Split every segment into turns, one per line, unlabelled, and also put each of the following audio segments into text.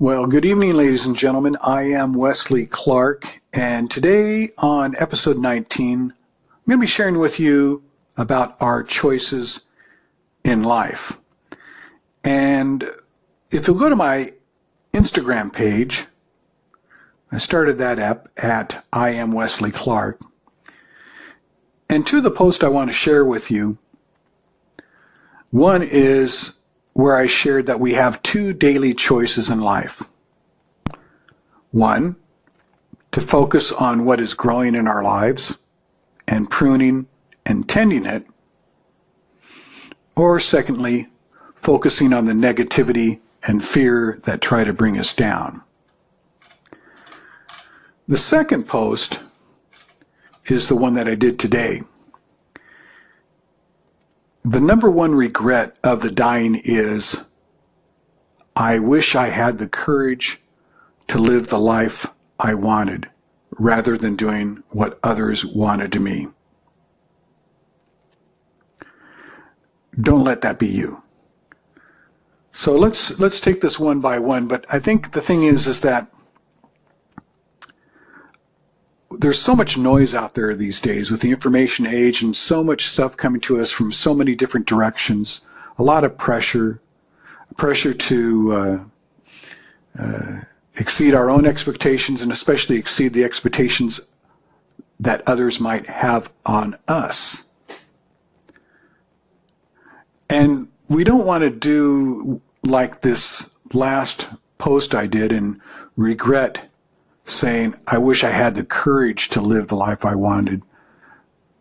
Well, good evening, ladies and gentlemen. I am Wesley Clark, and today on episode 19, I'm going to be sharing with you about our choices in life. And if you'll go to my Instagram page, I started that up at I am Wesley Clark. And to the post I want to share with you, one is where I shared that we have two daily choices in life. One, to focus on what is growing in our lives and pruning and tending it. Or secondly, focusing on the negativity and fear that try to bring us down. The second post is the one that I did today. The number one regret of the dying is I wish I had the courage to live the life I wanted rather than doing what others wanted to me. Don't let that be you. So let's let's take this one by one, but I think the thing is is that there's so much noise out there these days with the information age and so much stuff coming to us from so many different directions. A lot of pressure, pressure to uh, uh, exceed our own expectations and especially exceed the expectations that others might have on us. And we don't want to do like this last post I did and regret saying, I wish I had the courage to live the life I wanted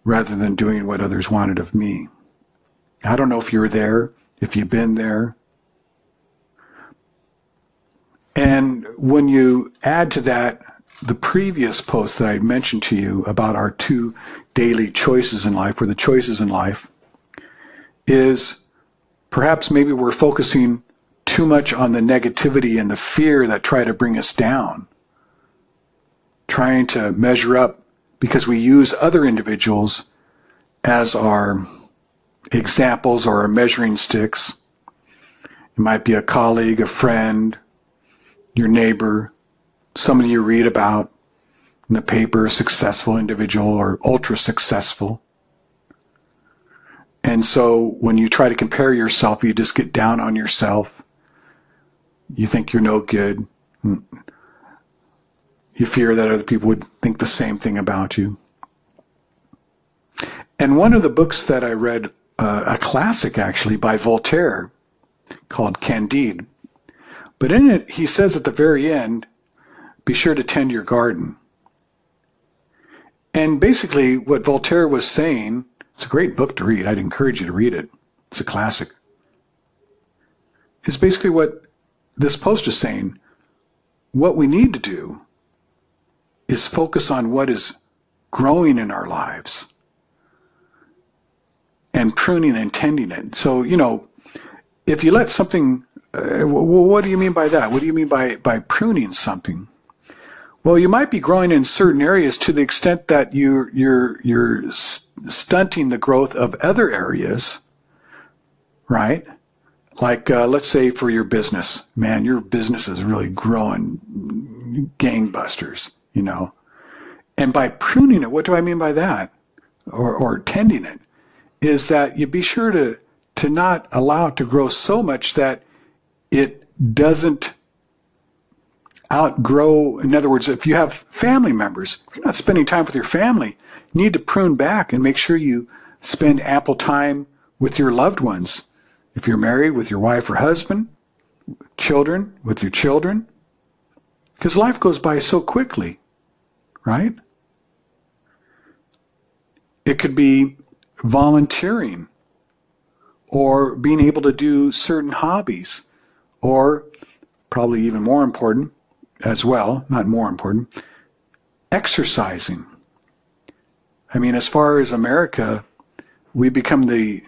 rather than doing what others wanted of me. I don't know if you're there, if you've been there. And when you add to that the previous post that I mentioned to you about our two daily choices in life, or the choices in life, is perhaps maybe we're focusing too much on the negativity and the fear that try to bring us down trying to measure up because we use other individuals as our examples or our measuring sticks. It might be a colleague, a friend, your neighbor, somebody you read about in the paper, a successful individual or ultra successful. And so when you try to compare yourself, you just get down on yourself. You think you're no good you fear that other people would think the same thing about you. And one of the books that I read, uh, a classic actually by Voltaire, called Candide. But in it, he says at the very end, be sure to tend your garden. And basically, what Voltaire was saying, it's a great book to read. I'd encourage you to read it. It's a classic. Is basically what this post is saying. What we need to do is focus on what is growing in our lives and pruning and tending it. So, you know, if you let something, uh, what do you mean by that? What do you mean by, by pruning something? Well, you might be growing in certain areas to the extent that you, you're, you're stunting the growth of other areas, right? Like, uh, let's say for your business, man, your business is really growing gangbusters you know. And by pruning it, what do I mean by that? Or, or tending it, is that you be sure to, to not allow it to grow so much that it doesn't outgrow. In other words, if you have family members, if you're not spending time with your family, you need to prune back and make sure you spend ample time with your loved ones. If you're married, with your wife or husband, children, with your children. Because life goes by so quickly right? It could be volunteering or being able to do certain hobbies or probably even more important as well, not more important, exercising. I mean, as far as America, we become the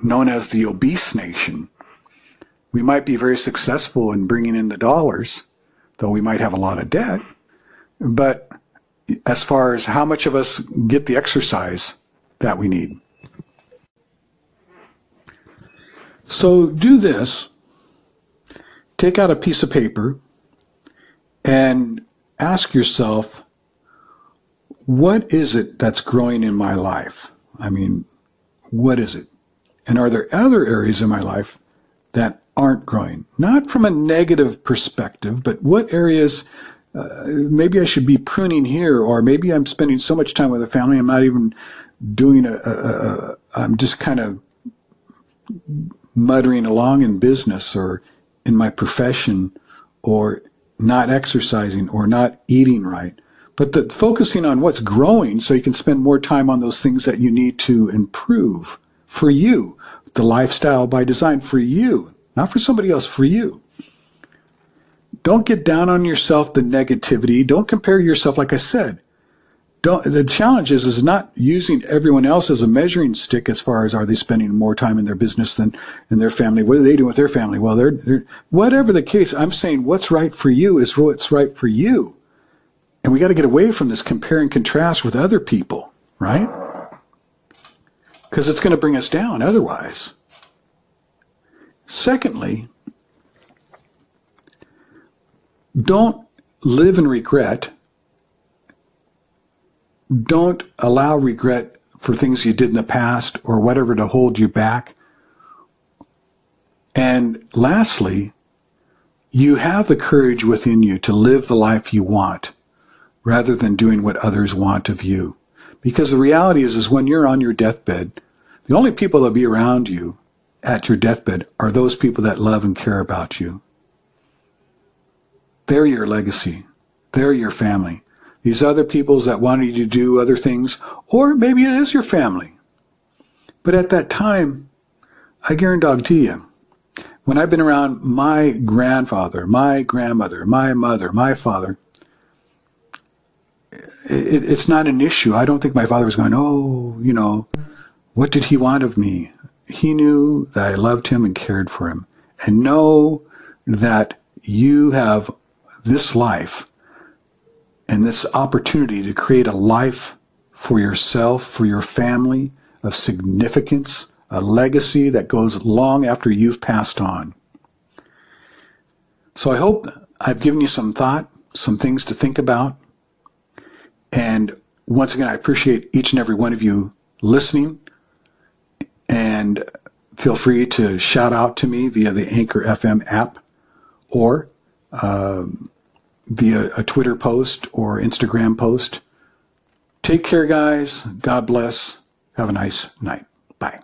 known as the obese nation. We might be very successful in bringing in the dollars, though we might have a lot of debt, but as far as how much of us get the exercise that we need. So do this. Take out a piece of paper and ask yourself, what is it that's growing in my life? I mean, what is it? And are there other areas in my life that aren't growing? Not from a negative perspective, but what areas uh, maybe I should be pruning here, or maybe I'm spending so much time with the family, I'm not even doing a, a, a I'm just kind of muttering along in business or in my profession or not exercising or not eating right. But the, focusing on what's growing so you can spend more time on those things that you need to improve for you. The lifestyle by design for you, not for somebody else, for you. Don't get down on yourself, the negativity. Don't compare yourself, like I said don't, the challenge is, is not using everyone else as a measuring stick as far as are they spending more time in their business than in their family? What are they doing with their family? Well, they're, they're whatever the case, I'm saying what's right for you is what's right for you. And we got to get away from this compare and contrast with other people, right? Because it's going to bring us down otherwise. Secondly, don't live in regret don't allow regret for things you did in the past or whatever to hold you back. And lastly, you have the courage within you to live the life you want rather than doing what others want of you. Because the reality is, is when you're on your deathbed, the only people that'll be around you at your deathbed are those people that love and care about you. They're your legacy. They're your family these other peoples that wanted you to do other things, or maybe it is your family. But at that time, I guarantee you, when I've been around my grandfather, my grandmother, my mother, my father, it, it's not an issue. I don't think my father was going, oh, you know, what did he want of me? He knew that I loved him and cared for him. And know that you have this life and this opportunity to create a life for yourself, for your family of significance, a legacy that goes long after you've passed on. So I hope I've given you some thought, some things to think about. And once again, I appreciate each and every one of you listening. And feel free to shout out to me via the Anchor FM app or um, via a Twitter post or Instagram post. Take care, guys. God bless. Have a nice night. Bye.